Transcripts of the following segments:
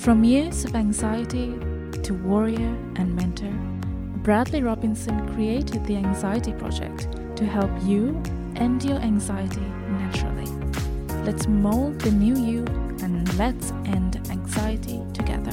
From years of anxiety to warrior and mentor, Bradley Robinson created the Anxiety Project to help you end your anxiety naturally. Let's mold the new you and let's end anxiety together.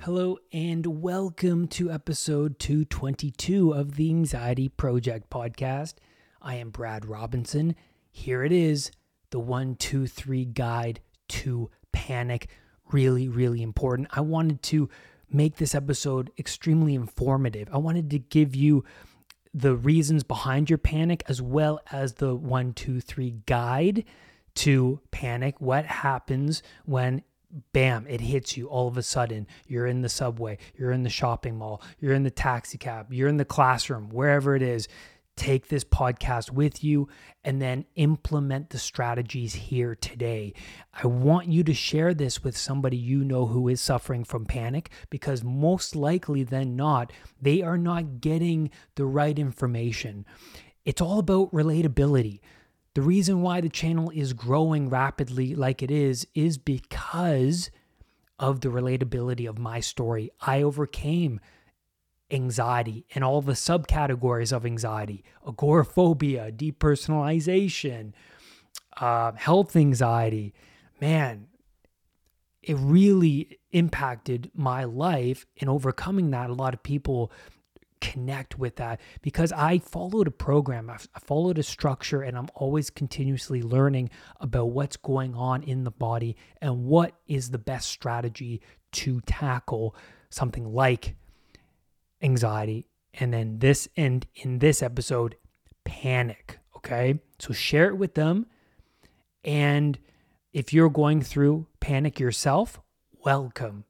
Hello, and welcome to episode 222 of the Anxiety Project podcast. I am Brad Robinson. Here it is the one, two, three guide to panic. Really, really important. I wanted to make this episode extremely informative. I wanted to give you the reasons behind your panic as well as the one, two, three guide to panic. What happens when bam, it hits you all of a sudden. You're in the subway, you're in the shopping mall, you're in the taxi cab, you're in the classroom, wherever it is. Take this podcast with you and then implement the strategies here today. I want you to share this with somebody you know who is suffering from panic because most likely than not, they are not getting the right information. It's all about relatability. The reason why the channel is growing rapidly like it is is because of the relatability of my story. I overcame anxiety and all the subcategories of anxiety agoraphobia, depersonalization, uh, health anxiety. Man, it really impacted my life in overcoming that. A lot of people connect with that because I followed a program, I followed a structure, and I'm always continuously learning about what's going on in the body and what is the best strategy to tackle something like anxiety. And then this, and in this episode, panic. Okay. So share it with them. And if you're going through panic yourself, welcome.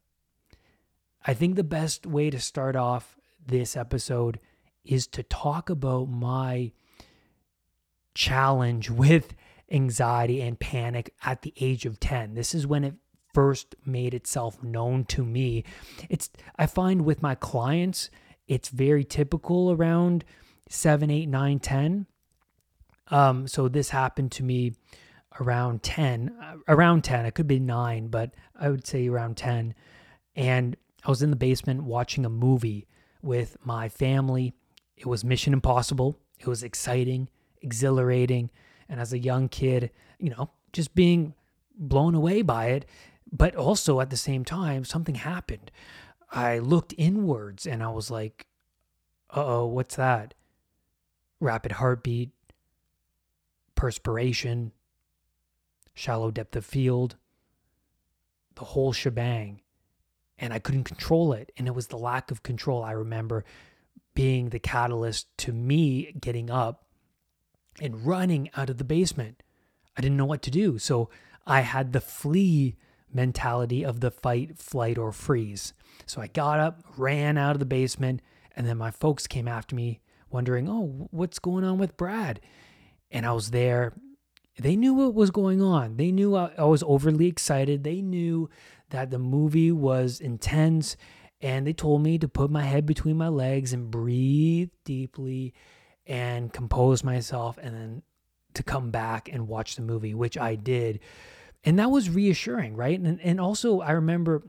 I think the best way to start off this episode is to talk about my challenge with anxiety and panic at the age of 10. This is when it first made itself known to me. It's I find with my clients, it's very typical around 7, 8, 9, 10. Um, so this happened to me around 10, uh, around 10. It could be 9, but I would say around 10. And I was in the basement watching a movie with my family. It was Mission Impossible. It was exciting, exhilarating. And as a young kid, you know, just being blown away by it. But also at the same time, something happened. I looked inwards and I was like, uh oh, what's that? Rapid heartbeat, perspiration, shallow depth of field, the whole shebang and I couldn't control it. And it was the lack of control I remember being the catalyst to me getting up and running out of the basement. I didn't know what to do. So I had the flee mentality of the fight, flight, or freeze. So I got up, ran out of the basement, and then my folks came after me, wondering, oh, what's going on with Brad? And I was there. They knew what was going on. They knew I, was overly excited. They knew that the movie was intense and they told me to put my head between my legs and breathe deeply and compose myself and then to come back and watch the movie which I did and that was reassuring right? And and also I remember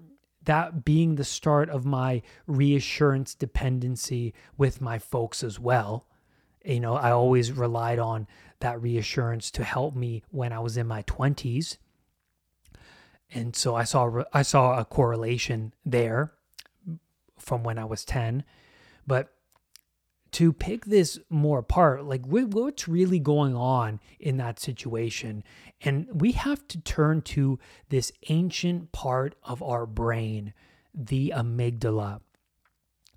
that being the start of my reassurance dependency with my folks as well. You know I always relied on that reassurance to help me when I was in my 20s and so I saw I saw a correlation there from when I was 10 but to pick this more apart like what's really going on in that situation? And we have to turn to this ancient part of our brain the amygdala.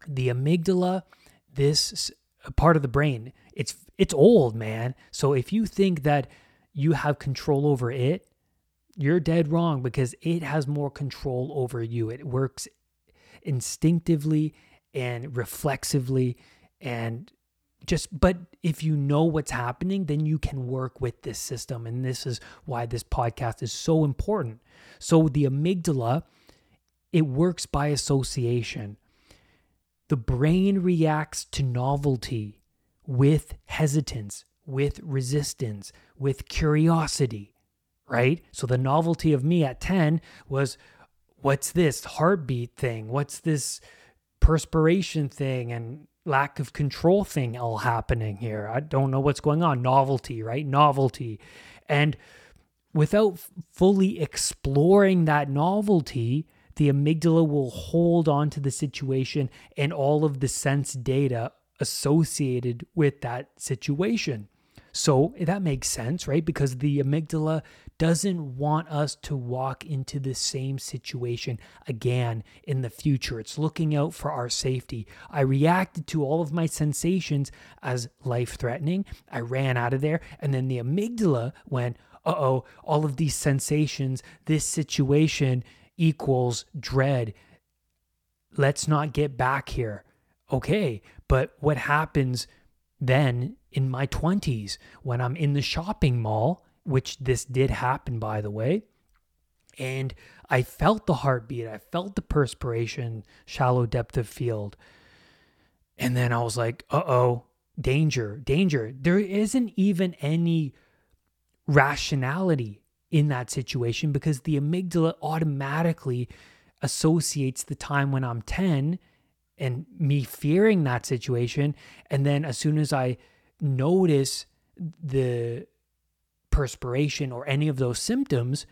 The amygdala this part of the brain it's it's old man. So if you think that you have control over it you're dead wrong because it has more control over you. It works instinctively and reflexively and just but if you know what's happening then you can work with this system and this is why this podcast is so important so the amygdala it works by association the brain reacts to novelty with hesitance with resistance with curiosity right? So the novelty of me at 10 was what's this heartbeat thing? What's this perspiration thing and lack of control thing all happening here? I don't know what's going on. Novelty, right? Novelty. And without fully exploring that novelty, the amygdala will hold on to the situation and all of the sense data associated with that situation. So that makes sense, right? Because the amygdala doesn't want us to walk into the same situation again in the future. It's looking out for our safety. I reacted to all of my sensations as life threatening. I ran out of there. And then the amygdala went, uh oh, all of these sensations, this situation equals dread. Let's not get back here. Okay, but what happens then in my 20s when I'm in the shopping mall, which this did happen, by the way, and I felt the heartbeat, I felt the perspiration, shallow depth of field. And then I was like, uh oh, danger, danger. There isn't even any rationality in that situation because the amygdala automatically associates the time when I'm 10 and me fearing that situation. And then as soon as I notice the perspiration or any of those symptoms,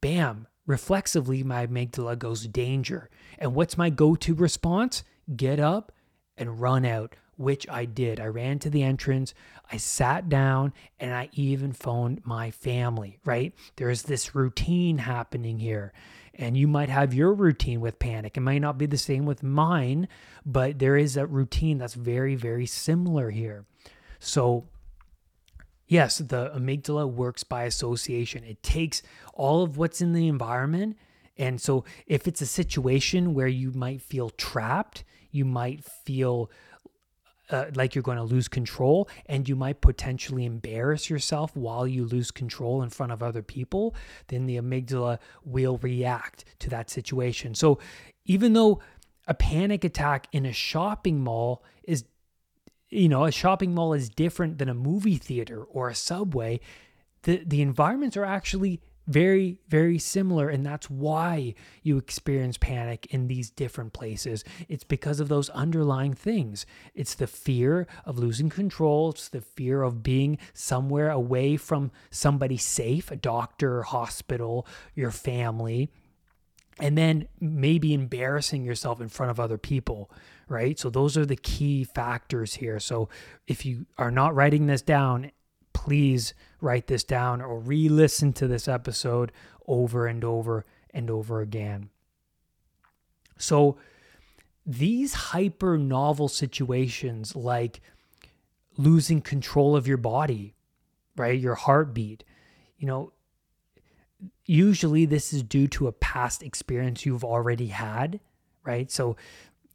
bam, reflexively my amygdala goes danger. And what's my go to response? Get up and run out, which I did. I ran to the entrance, I sat down, and I even phoned my family, right? There's this routine happening here. And you might have your routine with panic. It might not be the same with mine, but there is a routine that's very, very similar here. So, yes, the amygdala works by association. It takes all of what's in the environment. And so, if it's a situation where you might feel trapped, you might feel uh, like you're going to lose control and you might potentially embarrass yourself while you lose control in front of other people, then the amygdala will react to that situation. So even though a panic attack in a shopping mall is you know, a shopping mall is different than a movie theater or a subway, the the environments are actually very, very similar. And that's why you experience panic in these different places. It's because of those underlying things. It's the fear of losing control, it's the fear of being somewhere away from somebody safe, a doctor, hospital, your family. And then maybe embarrassing yourself in front of other people, right? So, those are the key factors here. So, if you are not writing this down, please write this down or re listen to this episode over and over and over again. So, these hyper novel situations like losing control of your body, right? Your heartbeat, you know, usually this is due to a past experience you've already had, right? So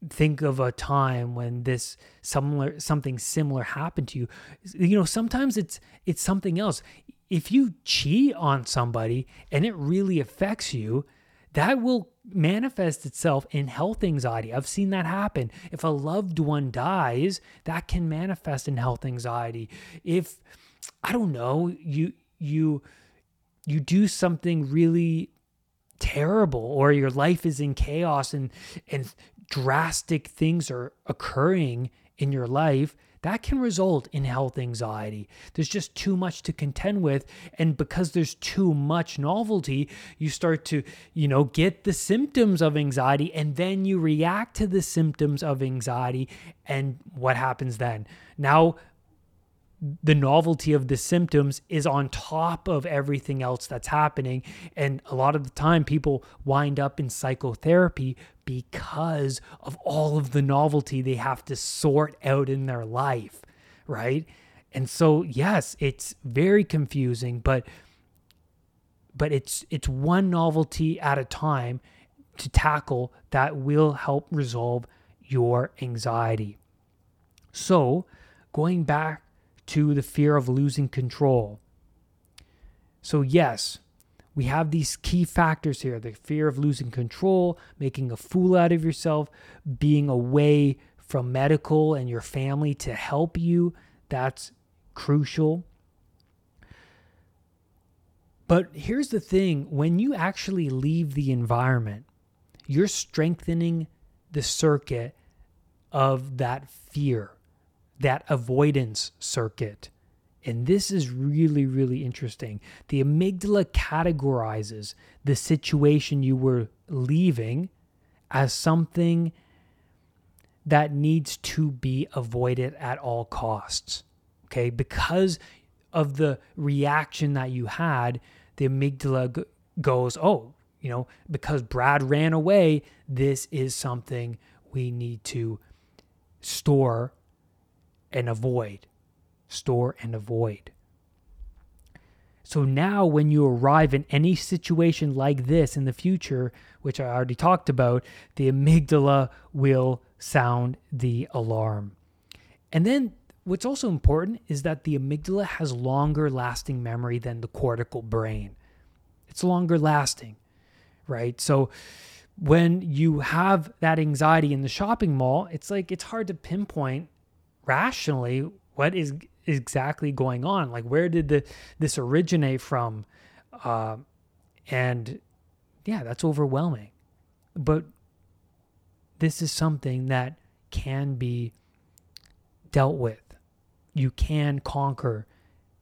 think of a time when this similar something similar happened to you. You know sometimes it's it's something else. If you cheat on somebody and it really affects you that will manifest itself in health anxiety. I've seen that happen. If a loved one dies that can manifest in health anxiety. If i don't know you you you do something really terrible or your life is in chaos and and drastic things are occurring in your life, that can result in health anxiety. There's just too much to contend with. And because there's too much novelty, you start to, you know, get the symptoms of anxiety and then you react to the symptoms of anxiety. And what happens then? Now, the novelty of the symptoms is on top of everything else that's happening. And a lot of the time, people wind up in psychotherapy because of all of the novelty they have to sort out in their life, right? And so, yes, it's very confusing, but but it's it's one novelty at a time to tackle that will help resolve your anxiety. So, going back to the fear of losing control. So, yes, we have these key factors here the fear of losing control, making a fool out of yourself, being away from medical and your family to help you. That's crucial. But here's the thing when you actually leave the environment, you're strengthening the circuit of that fear, that avoidance circuit. And this is really, really interesting. The amygdala categorizes the situation you were leaving as something that needs to be avoided at all costs. Okay, because of the reaction that you had, the amygdala g- goes, Oh, you know, because Brad ran away, this is something we need to store and avoid. Store and avoid. So now, when you arrive in any situation like this in the future, which I already talked about, the amygdala will sound the alarm. And then what's also important is that the amygdala has longer lasting memory than the cortical brain. It's longer lasting, right? So when you have that anxiety in the shopping mall, it's like it's hard to pinpoint rationally what is exactly going on. Like where did the this originate from? Uh, and yeah, that's overwhelming. But this is something that can be dealt with. You can conquer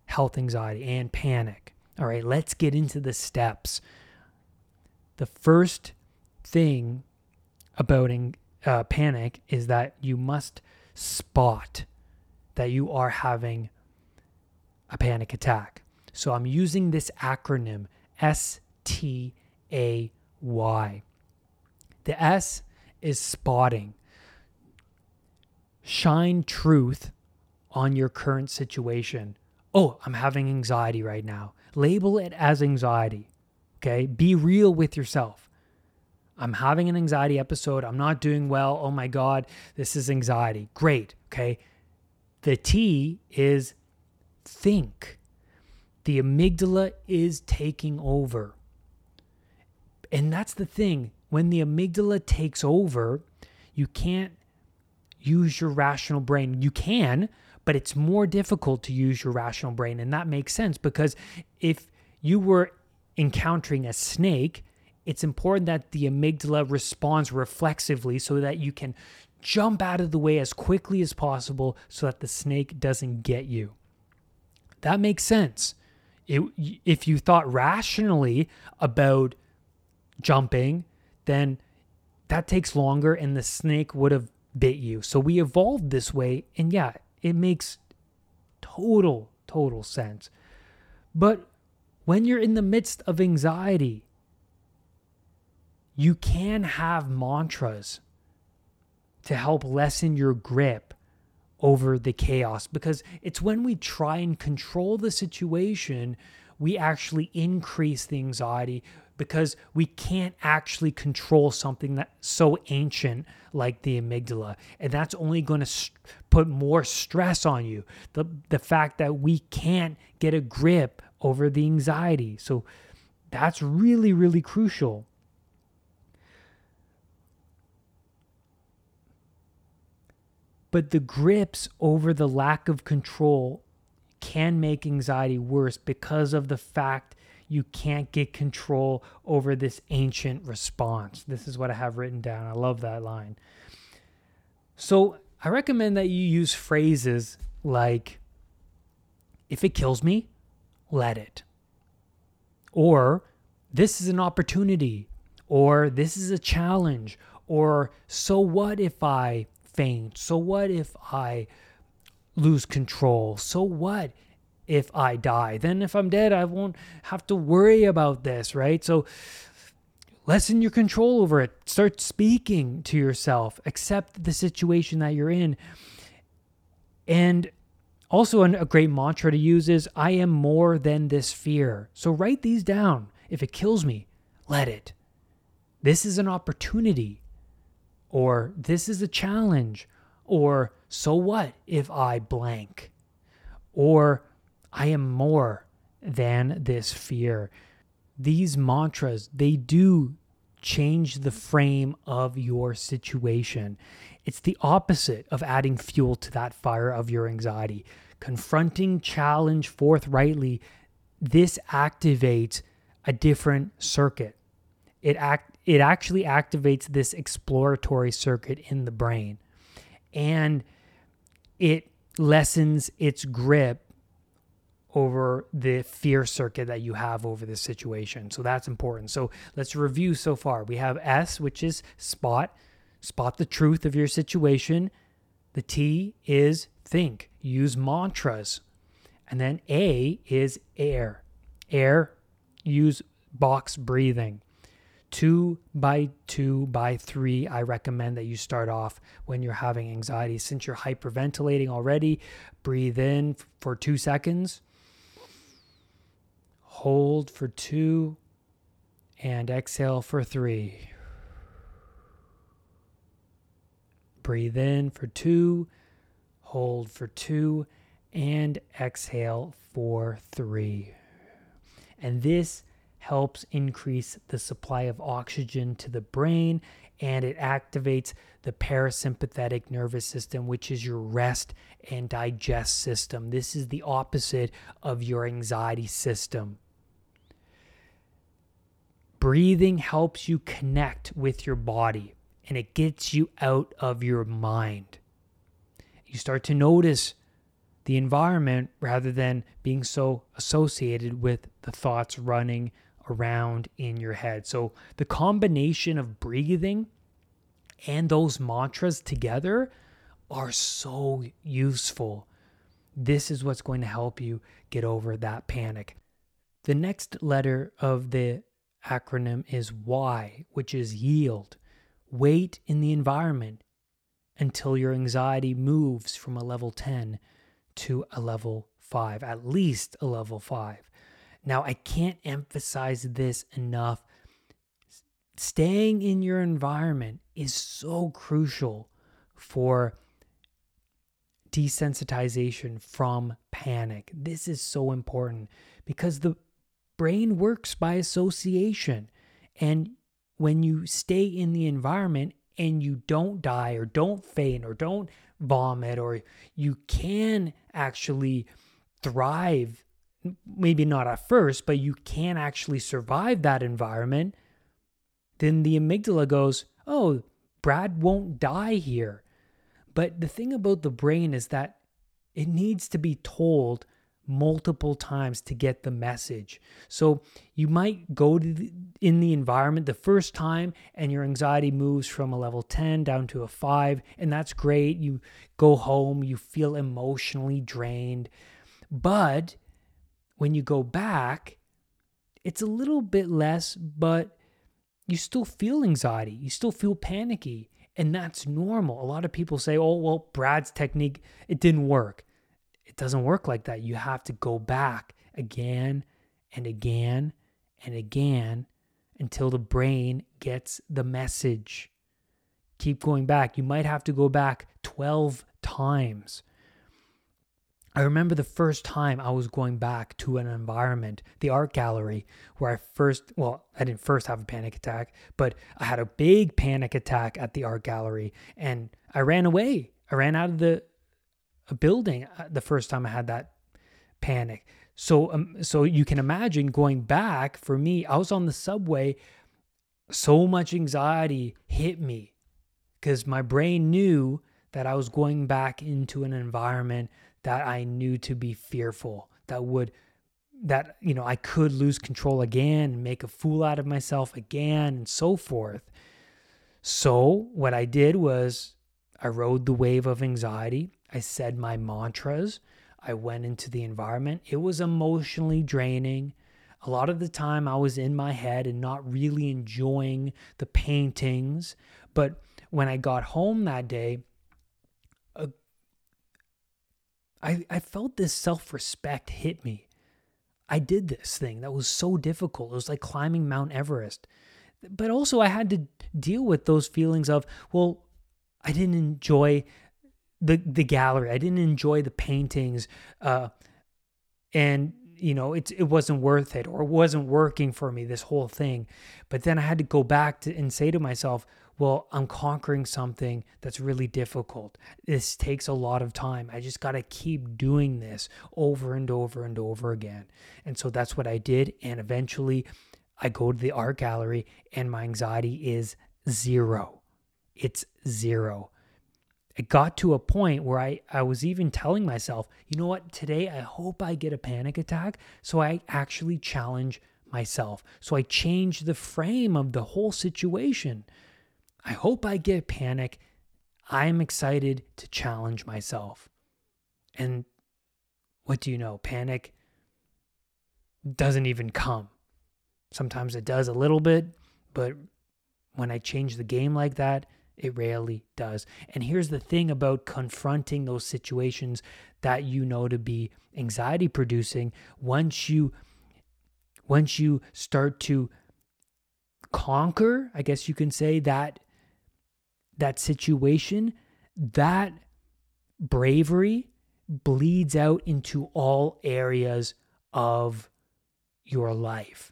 health anxiety and panic. All right, let's get into the steps. The first thing about uh, panic is that you must spot that you are having a panic attack. So I'm using this acronym S T A Y. The S is spotting. Shine truth on your current situation. Oh, I'm having anxiety right now. Label it as anxiety. Okay. Be real with yourself. I'm having an anxiety episode. I'm not doing well. Oh my God, this is anxiety. Great. Okay. The T is think. The amygdala is taking over. And that's the thing. When the amygdala takes over, you can't use your rational brain. You can, but it's more difficult to use your rational brain. And that makes sense because if you were encountering a snake, it's important that the amygdala responds reflexively so that you can jump out of the way as quickly as possible so that the snake doesn't get you. That makes sense. It, if you thought rationally about jumping, then that takes longer and the snake would have bit you. So we evolved this way. And yeah, it makes total, total sense. But when you're in the midst of anxiety, you can have mantras to help lessen your grip over the chaos. Because it's when we try and control the situation we actually increase the anxiety because we can't actually control something that's so ancient like the amygdala. And that's only going to st- put more stress on you. The the fact that we can't get a grip over the anxiety. So that's really really crucial but the grips over the lack of control can make anxiety worse because of the fact you can't get control over this ancient response. This is what I have written down. I love that line. So I recommend that you use phrases like, if it kills me, let it. Or, this is an opportunity. Or, this is a challenge. Or, so what if I faint? So what if I lose control? So what if I die? Then if I'm dead, I won't have to worry about this, right? So lessen your control over it. Start speaking to yourself. Accept the situation that you're in. And also, a great mantra to use is I am more than this fear. So write these down. If it kills me, let it. This is an opportunity or this is a challenge, or so what if I blank, or I am more than this fear. These mantras, they do change the frame of your situation. It's the opposite of adding fuel to that fire of your anxiety. Confronting challenge forthrightly, this activates a different circuit. It act it actually activates this exploratory circuit in the brain and it lessens its grip over the fear circuit that you have over the situation. So that's important. So let's review so far. We have S, which is spot, spot the truth of your situation. The T is think, use mantras. And then A is air. Air, use box breathing. Two by two by three, I recommend that you start off when you're having anxiety. Since you're hyperventilating already, breathe in for two seconds Hold for two and exhale for three. Breathe in for two, hold for two, and exhale for three. And this helps increase the supply of oxygen to the brain and it activates the parasympathetic nervous system, which is your rest and digest system. This is the opposite of your anxiety system. Breathing helps you connect with your body and it gets you out of your mind. You start to notice the environment rather than being so associated with the thoughts running around in your head. So, the combination of breathing and those mantras together are so useful. This is what's going to help you get over that panic. The next letter of the acronym is Y, which is yield. Wait in the environment until your anxiety moves from a level 10 to a level 5, at least a level 5. Now, I can't emphasize this enough. Staying in your environment is so crucial for desensitization from panic. This is so important because the brain works by association. And when you stay in the environment and you don't die or don't faint or don't vomit, or you can actually thrive, maybe not at first, but you can actually survive that environment, then the amygdala goes, Oh, Brad won't die here. But the thing about the brain is that it needs to be told multiple times to get the message. So you might go to the, in the environment the first time and your anxiety moves from a level 10 down to a 5 and that's great. You go home, you feel emotionally drained. But when you go back, it's a little bit less, but you still feel anxiety. You still feel panicky. And that's normal. A lot of people say, oh, well, Brad's technique, it didn't work. It doesn't work like that. You have to go back again and again and again until the brain gets the message. Keep going back. You might have to go back 12 times. I remember the first time I was going back to an environment, the art gallery, where I first, well, I didn't first have a panic attack, but I had a big panic attack at the art gallery and I ran away. I ran out of the building uh, the first time I had that panic. So um, so you can imagine going back for me. I was on the subway. So much anxiety hit me because my brain knew that I was going back into an environment that I knew to be fearful. That would that you know I could lose control again and make a fool out of myself again and so forth. So what I did was I rode the wave of anxiety. I said my mantras. I went into the environment. It was emotionally draining. A lot of the time, I was in my head and not really enjoying the paintings. But when I got home that day, uh, I, I felt this self respect hit me. I did this thing that was so difficult. It was like climbing Mount Everest. But also, I had to deal with those feelings of, well, I didn't enjoy the the gallery. I didn't enjoy the paintings, uh, and you know it it wasn't worth it or it wasn't working for me. This whole thing, but then I had to go back to and say to myself, well, I'm conquering something that's really difficult. This takes a lot of time. I just got to keep doing this over and over and over again. And so that's what I did. And eventually I go to the art gallery and my anxiety is zero. It's zero. It got to a point where I, I was even telling myself, you know what, today I hope I get a panic attack. So I actually challenge myself. So I change the frame of the whole situation. I hope I get panic. I'm excited to challenge myself. And what do you know? Panic doesn't even come. Sometimes it does a little bit, but when I change the game like that, it rarely does. And here's the thing about confronting those situations that you know to be anxiety producing. Once you once you start to conquer, I guess you can say that that situation, that bravery bleeds out into all areas of your life.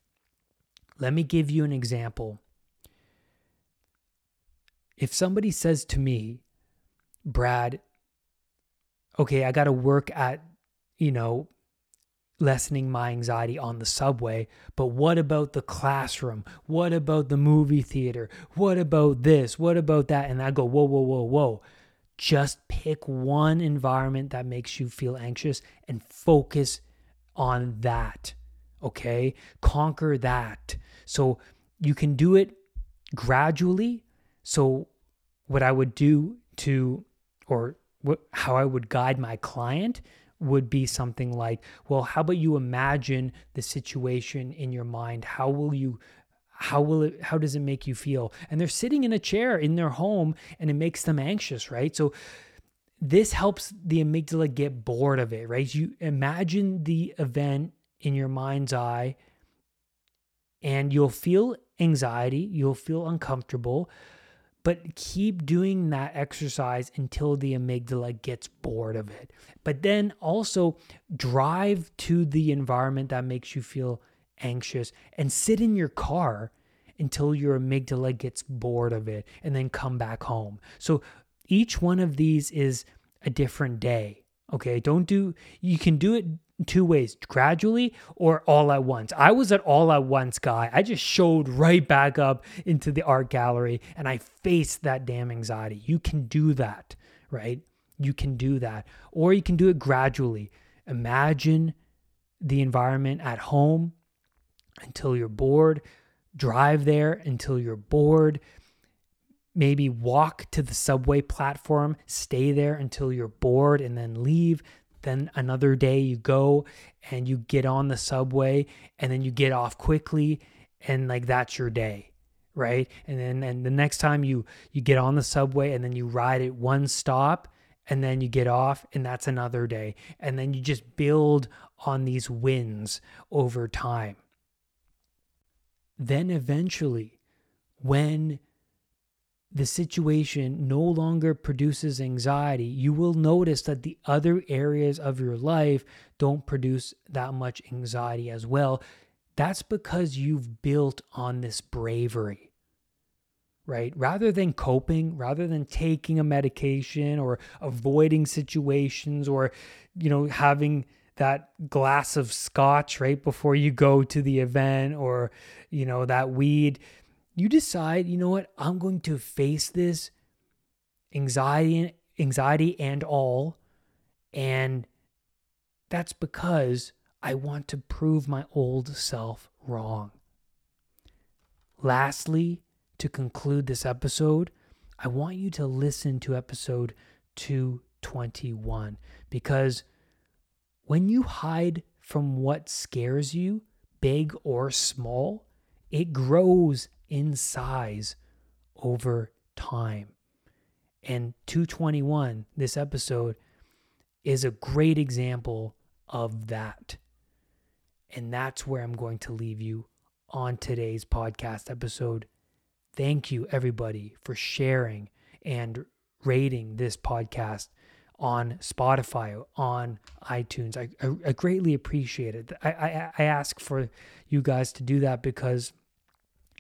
Let me give you an example. If somebody says to me, Brad, okay, I got to work at, you know, lessening my anxiety on the subway, but what about the classroom? What about the movie theater? What about this? What about that? And I go, whoa, whoa, whoa, whoa. Just pick one environment that makes you feel anxious and focus on that. Okay. Conquer that. So you can do it gradually. So, what I would do to, or what, how I would guide my client would be something like, well, how about you imagine the situation in your mind? How will you how will it how does it make you feel? And they're sitting in a chair in their home and it makes them anxious, right? So this helps the amygdala get bored of it, right? You imagine the event in your mind's eye and you'll feel anxiety, you'll feel uncomfortable, but keep doing that exercise until the amygdala gets bored of it. But then also drive to the environment that makes you feel anxious and sit in your car until your amygdala gets bored of it and then come back home. So each one of these is a different day. Okay, don't do, you can do it two ways gradually or all at once. I was an all at once guy. I just showed right back up into the art gallery and I faced that damn anxiety. You can do that, right? You can do that. Or you can do it gradually. Imagine the environment at home until you're bored. Drive there until you're bored. Maybe walk to the subway platform, stay there until you're bored, and then leave. Then another day you go and you get on the subway and then you get off quickly and like that's your day right? And then and the next time you you get on the subway and then you ride it one stop and then you get off and that's another day. And then you just build on these wins over time. Then eventually when the situation no longer produces anxiety, you will notice that the other areas of your life don't produce that much anxiety as well. That's because you've built on this bravery, right? Rather than coping, rather than taking a medication or avoiding situations or, you know, having that glass of scotch right before you go to the event or, you know, that weed you decide, you know what, I'm going to face this anxiety anxiety and all and that's because I want to prove my old self wrong. Lastly, to conclude this episode, I want you to listen to episode 221 because when you hide from what scares you, big or small, it grows in size over time. And 221, this episode, is a great example of that. And that's where I'm going to leave you on today's podcast episode. Thank you, everybody, for sharing and rating this podcast on Spotify, on iTunes. I, I, I greatly appreciate it. I, I, I ask for you guys to do that because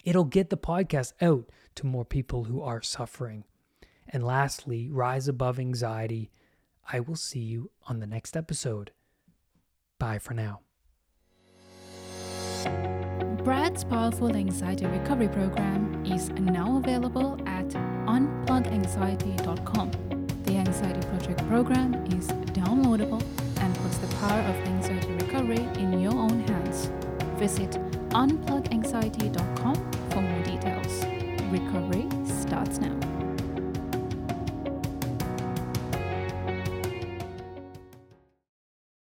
It'll get the podcast out to more people who are suffering. And lastly, rise above anxiety. I will see you on the next episode. Bye for now. Brad's powerful anxiety recovery program is now available at unpluganxiety.com. The Anxiety Project program is downloadable and puts the power of anxiety recovery in your own hands. Visit unpluganxiety.com details. Recovery starts now.